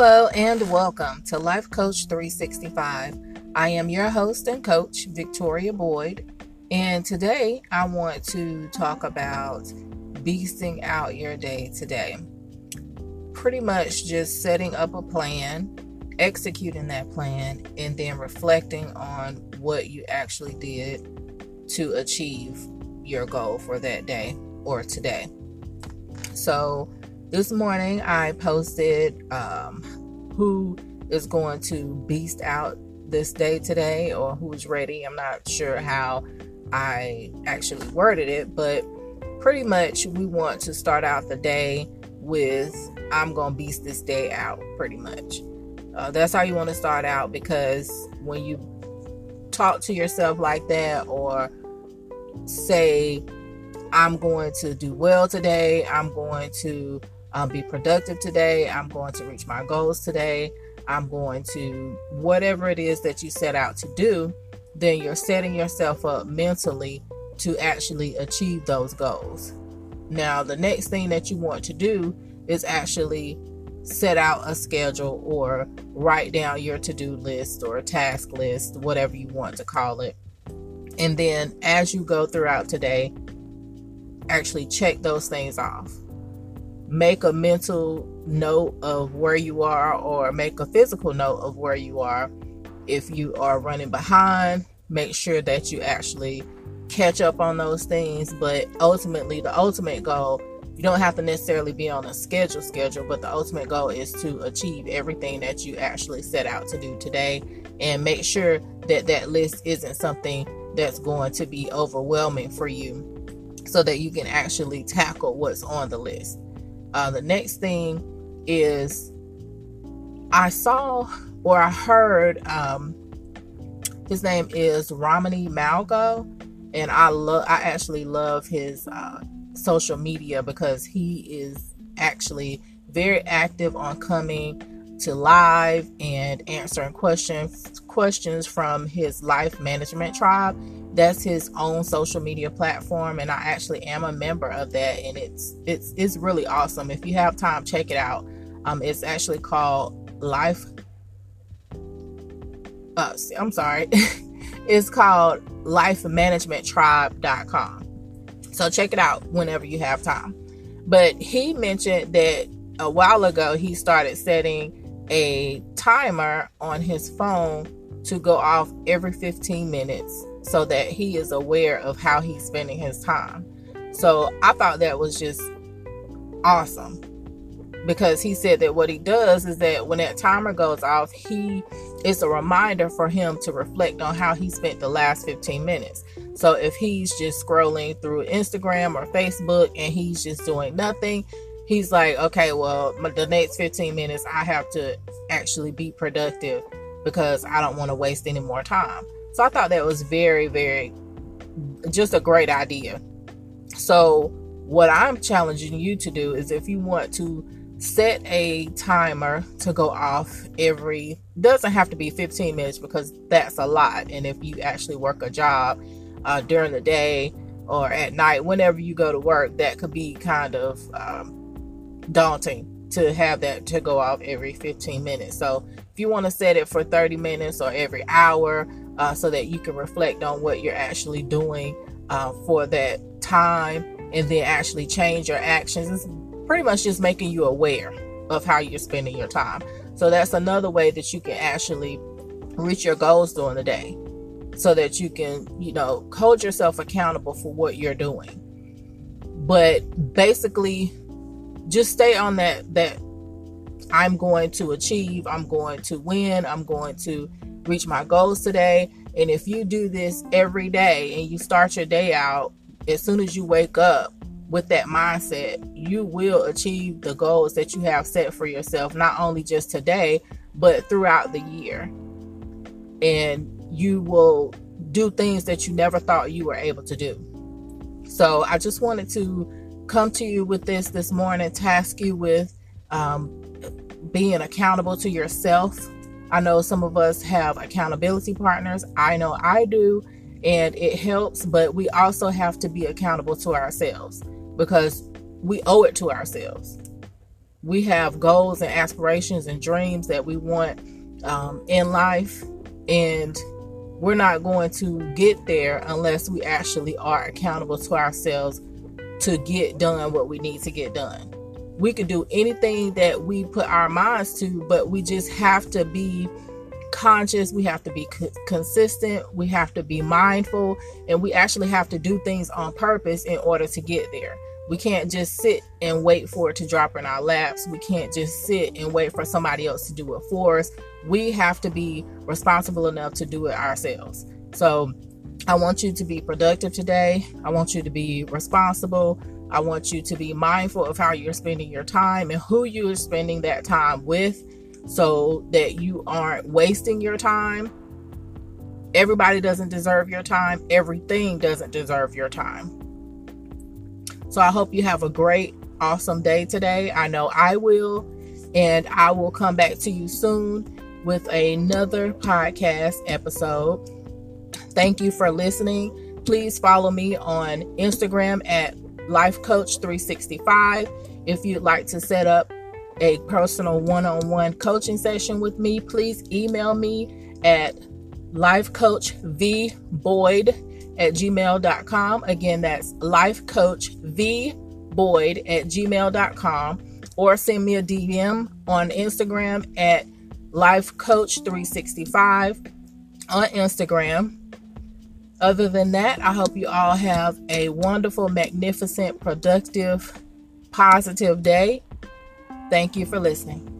Hello and welcome to Life Coach 365. I am your host and coach, Victoria Boyd, and today I want to talk about beasting out your day today. Pretty much just setting up a plan, executing that plan, and then reflecting on what you actually did to achieve your goal for that day or today. So, this morning I posted um, who is going to beast out this day today or who's ready. I'm not sure how I actually worded it, but pretty much we want to start out the day with I'm going to beast this day out, pretty much. Uh, that's how you want to start out because when you talk to yourself like that or say, I'm going to do well today, I'm going to um, be productive today. I'm going to reach my goals today. I'm going to whatever it is that you set out to do, then you're setting yourself up mentally to actually achieve those goals. Now, the next thing that you want to do is actually set out a schedule or write down your to do list or task list, whatever you want to call it. And then as you go throughout today, actually check those things off make a mental note of where you are or make a physical note of where you are. If you are running behind, make sure that you actually catch up on those things. But ultimately, the ultimate goal, you don't have to necessarily be on a schedule schedule, but the ultimate goal is to achieve everything that you actually set out to do today and make sure that that list isn't something that's going to be overwhelming for you so that you can actually tackle what's on the list. Uh, the next thing is I saw or I heard um, his name is Ramani Malgo, and I love I actually love his uh, social media because he is actually very active on coming to live and answering questions questions from his life management tribe. That's his own social media platform and i actually am a member of that and it's it's it's really awesome. If you have time check it out. Um it's actually called life uh i'm sorry. It's called lifemanagementtribe.com so check it out whenever you have time. But he mentioned that a while ago he started setting a timer on his phone to go off every 15 minutes so that he is aware of how he's spending his time. So I thought that was just awesome because he said that what he does is that when that timer goes off, he it's a reminder for him to reflect on how he spent the last 15 minutes. So if he's just scrolling through Instagram or Facebook and he's just doing nothing, he's like, okay, well, the next 15 minutes I have to actually be productive because I don't want to waste any more time. So I thought that was very, very just a great idea. So, what I'm challenging you to do is if you want to set a timer to go off every doesn't have to be 15 minutes because that's a lot and if you actually work a job uh, during the day or at night whenever you go to work that could be kind of um, daunting to have that to go off every 15 minutes so if you want to set it for 30 minutes or every hour uh, so that you can reflect on what you're actually doing uh, for that time and then actually change your actions. It's pretty much just making you aware of how you're spending your time. So that's another way that you can actually reach your goals during the day so that you can, you know, hold yourself accountable for what you're doing. But basically just stay on that that I'm going to achieve, I'm going to win, I'm going to reach my goals today. And if you do this every day and you start your day out as soon as you wake up with that mindset, you will achieve the goals that you have set for yourself, not only just today, but throughout the year. And you will do things that you never thought you were able to do. So I just wanted to come to you with this this morning, task you with um, being accountable to yourself I know some of us have accountability partners. I know I do, and it helps, but we also have to be accountable to ourselves because we owe it to ourselves. we have goals and aspirations and dreams that we want um, in life, and we're not going to get there unless we actually are accountable to ourselves to get done what we need to get done. We can do anything that we put our minds to, but we just have to be conscious, we have to be co- consistent, we have to be mindful, and we actually have to do things on purpose in order to get there. We can't just sit and wait for it to drop in our laps. We can't just sit and wait for somebody else to do it for us. We have to be responsible enough to do it ourselves. So, I want you to be productive today. I want you to be responsible. I want you to be mindful of how you're spending your time and who you're spending that time with so that you aren't wasting your time. Everybody doesn't deserve your time, everything doesn't deserve your time. So I hope you have a great, awesome day today. I know I will. And I will come back to you soon with another podcast episode. Thank you for listening. Please follow me on Instagram at Life Coach 365 if you'd like to set up a personal one on one coaching session with me, please email me at lifecoachvboyd at gmail.com. Again, that's lifecoachvboyd at gmail.com or send me a DM on Instagram at lifecoach365 on Instagram. Other than that, I hope you all have a wonderful, magnificent, productive, positive day. Thank you for listening.